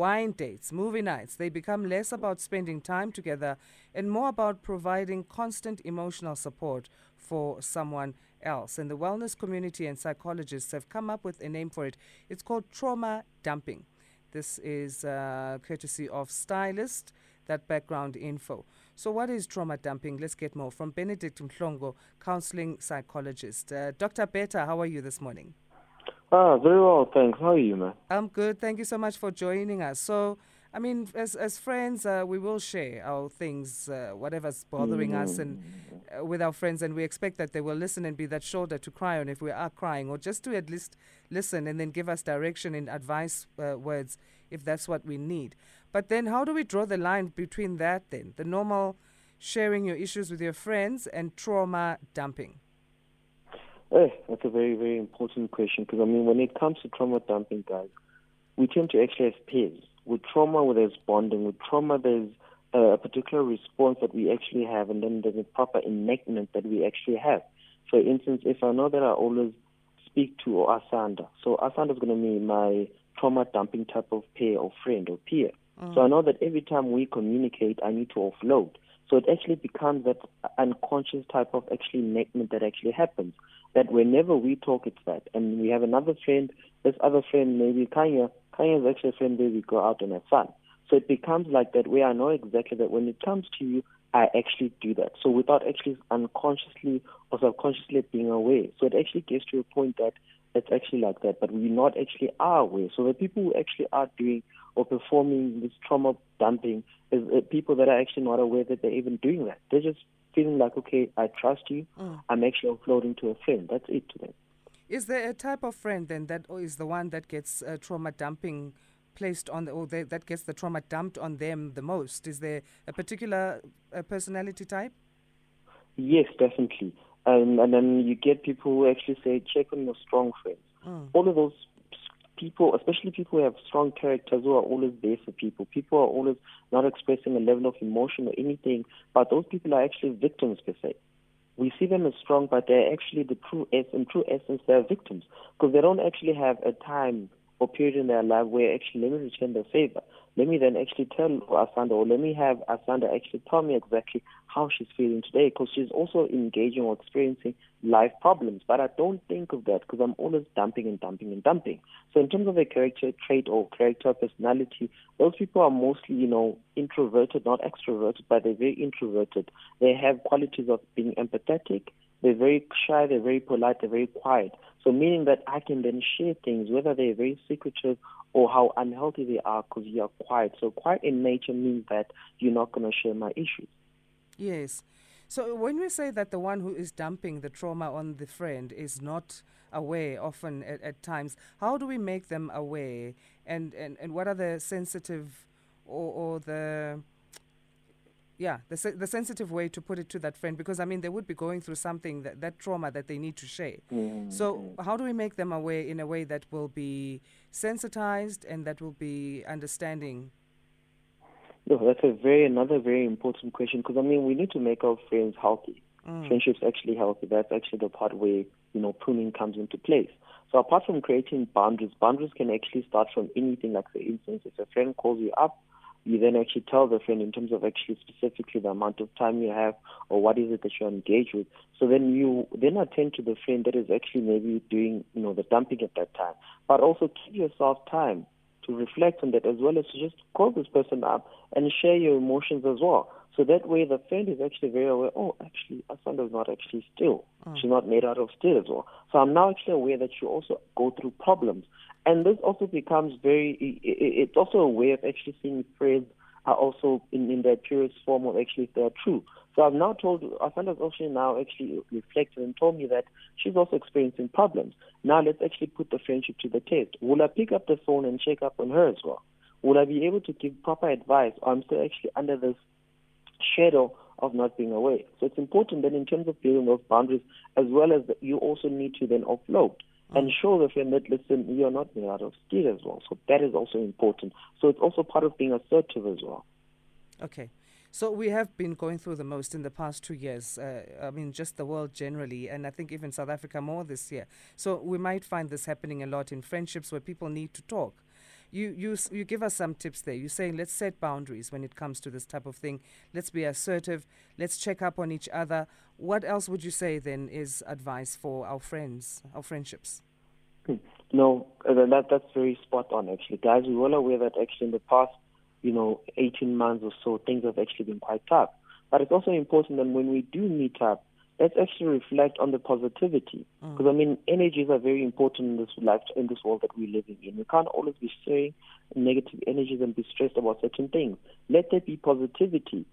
Wine dates, movie nights, they become less about spending time together and more about providing constant emotional support for someone else. And the wellness community and psychologists have come up with a name for it. It's called trauma dumping. This is uh, courtesy of Stylist, that background info. So, what is trauma dumping? Let's get more from Benedict Mhlongo, counseling psychologist. Uh, Dr. Beta, how are you this morning? Ah, very well, thanks. How are you, man? I'm good. Thank you so much for joining us. So, I mean, as as friends, uh, we will share our things, uh, whatever's bothering mm. us, and uh, with our friends, and we expect that they will listen and be that shoulder to cry on if we are crying, or just to at least listen and then give us direction and advice uh, words if that's what we need. But then, how do we draw the line between that, then the normal sharing your issues with your friends and trauma dumping? Eh, that's a very, very important question because I mean, when it comes to trauma dumping, guys, we tend to actually have pairs. With trauma, where there's bonding. With trauma, there's a particular response that we actually have, and then there's a proper enactment that we actually have. For instance, if I know that I always speak to or Asanda, so Asanda is going to be my trauma dumping type of pair or friend or peer. Mm. So I know that every time we communicate, I need to offload. So it actually becomes that unconscious type of actually enactment that actually happens that whenever we talk, it's that. And we have another friend, this other friend, maybe Kanya. Kanya is actually a friend where we go out and have fun. So it becomes like that where I know exactly that when it comes to you, I actually do that. So without actually unconsciously or subconsciously being aware. So it actually gets to a point that it's actually like that, but we not actually are aware. So the people who actually are doing or performing this trauma dumping is uh, people that are actually not aware that they're even doing that. They're just feeling like, okay, I trust you. Mm. I'm actually offloading to a friend. That's it to them. Is there a type of friend then that is the one that gets uh, trauma dumping placed on the, or they, that gets the trauma dumped on them the most? Is there a particular uh, personality type? Yes, definitely. Um, and then you get people who actually say, check on your strong friends. Mm. All of those people, especially people who have strong characters who are always there for people. People are always not expressing a level of emotion or anything, but those people are actually victims per se. We see them as strong, but they're actually the true in true essence, they're victims because they don't actually have a time or period in their life where actually let me return the favor. Let me then actually tell Asanda or let me have Asanda actually tell me exactly how she's feeling today because she's also engaging or experiencing life problems. But I don't think of that because I'm always dumping and dumping and dumping. So in terms of a character trait or character personality, those people are mostly, you know, introverted, not extroverted, but they're very introverted. They have qualities of being empathetic, they're very shy, they're very polite, they're very quiet. So meaning that I can then share things, whether they're very secretive or how unhealthy they are because you are quiet. So quiet in nature means that you're not going to share my issues. Yes. So when we say that the one who is dumping the trauma on the friend is not aware often at, at times, how do we make them aware? And, and, and what are the sensitive or, or the yeah, the, se- the sensitive way to put it to that friend because I mean they would be going through something that, that trauma that they need to share. Mm-hmm. So how do we make them aware in a way that will be sensitized and that will be understanding? No, that's a very another very important question because I mean we need to make our friends healthy. Mm. Friendships actually healthy. That's actually the part where you know pruning comes into place. So apart from creating boundaries, boundaries can actually start from anything. Like for instance, if a friend calls you up you then actually tell the friend in terms of actually specifically the amount of time you have or what is it that you're engaged with. So then you then attend to the friend that is actually maybe doing, you know, the dumping at that time. But also give yourself time to reflect on that as well as to just call this person up and share your emotions as well. So that way the friend is actually very aware, oh, actually, Asanda is not actually still. Mm. She's not made out of steel as well. So I'm now actually aware that you also go through problems. And this also becomes very, it's also a way of actually seeing friends are also in, in their purest form of actually if they're true. So I've now told, Asanda's also now actually reflected and told me that she's also experiencing problems. Now let's actually put the friendship to the test. Will I pick up the phone and check up on her as well? Will I be able to give proper advice or I'm still actually under this shadow of not being aware? So it's important that in terms of building those boundaries, as well as that you also need to then offload mm. and show the friend that listen, are not made out of steel as well. So that is also important. So it's also part of being assertive as well. Okay. So we have been going through the most in the past two years. Uh, I mean, just the world generally, and I think even South Africa more this year. So we might find this happening a lot in friendships where people need to talk. you, you, you give us some tips there. You're saying let's set boundaries when it comes to this type of thing. Let's be assertive. Let's check up on each other. What else would you say then is advice for our friends, our friendships? Hmm. No, uh, that that's very spot on actually, guys. We're well aware that actually in the past, you know, 18 months or so, things have actually been quite tough. But it's also important that when we do meet up, let's actually reflect on the positivity. Because mm. I mean, energies are very important in this life, in this world that we're living in. We can't always be sharing negative energies and be stressed about certain things. Let there be positivity.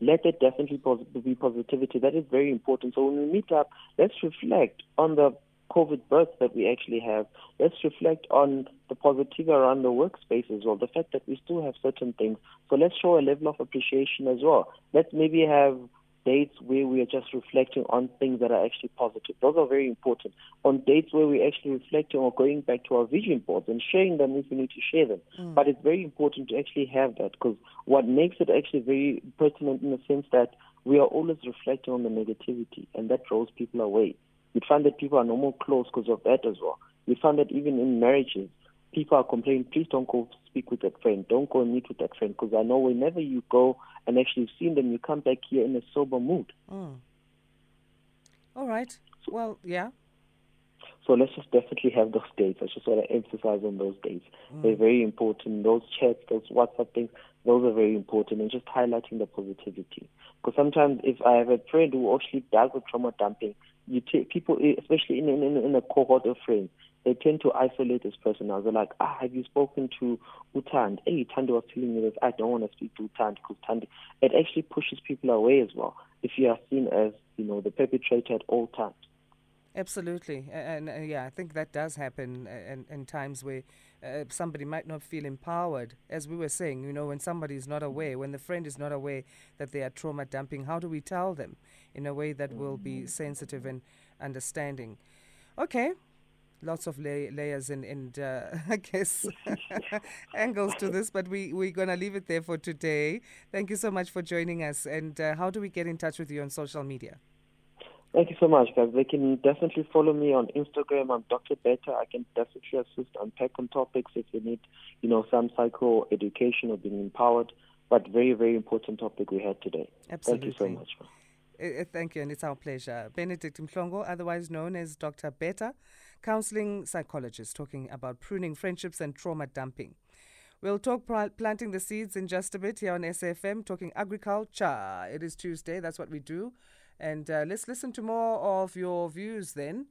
Let there definitely be positivity. That is very important. So when we meet up, let's reflect on the COVID births that we actually have. Let's reflect on the positive around the workspace as well, the fact that we still have certain things. So let's show a level of appreciation as well. Let's maybe have dates where we are just reflecting on things that are actually positive. Those are very important. On dates where we're actually reflecting or going back to our vision boards and sharing them if we need to share them. Mm. But it's very important to actually have that because what makes it actually very pertinent in the sense that we are always reflecting on the negativity and that draws people away. You find that people are no more close because of that as well. You find that even in marriages, people are complaining, please don't go speak with that friend. Don't go and meet with that friend because I know whenever you go and actually see them, you come back here in a sober mood. Mm. All right. Well, yeah. So let's just definitely have those dates. I just want to emphasize on those dates. Mm. They're very important. Those chats, those WhatsApp things, those are very important. And just highlighting the positivity. Because sometimes if I have a friend who actually does the trauma dumping, you take people, especially in, in, in a cohort of friends, they tend to isolate this person. Was like, ah, have you spoken to Utand? Hey, Tandi was telling me this. I don't want to speak to Utand because Tandi. It actually pushes people away as well if you are seen as, you know, the perpetrator at all times. Absolutely, and, and, yeah, I think that does happen uh, in, in times where uh, somebody might not feel empowered. As we were saying, you know, when somebody is not aware, when the friend is not aware that they are trauma dumping, how do we tell them in a way that will be sensitive and understanding? Okay, lots of lay- layers and, and uh, I guess angles to this, but we, we're going to leave it there for today. Thank you so much for joining us. And uh, how do we get in touch with you on social media? Thank you so much, guys. They can definitely follow me on Instagram. I'm Dr. Beta. I can definitely assist, unpack on topics if you need, you know, some psycho education or being empowered. But very, very important topic we had today. Absolutely. Thank you so much. Uh, thank you, and it's our pleasure. Benedict Mhlongo, otherwise known as Dr. Beta counseling psychologist, talking about pruning friendships and trauma dumping. We'll talk pl- planting the seeds in just a bit here on SAFM, talking agriculture. It is Tuesday, that's what we do. And uh, let's listen to more of your views then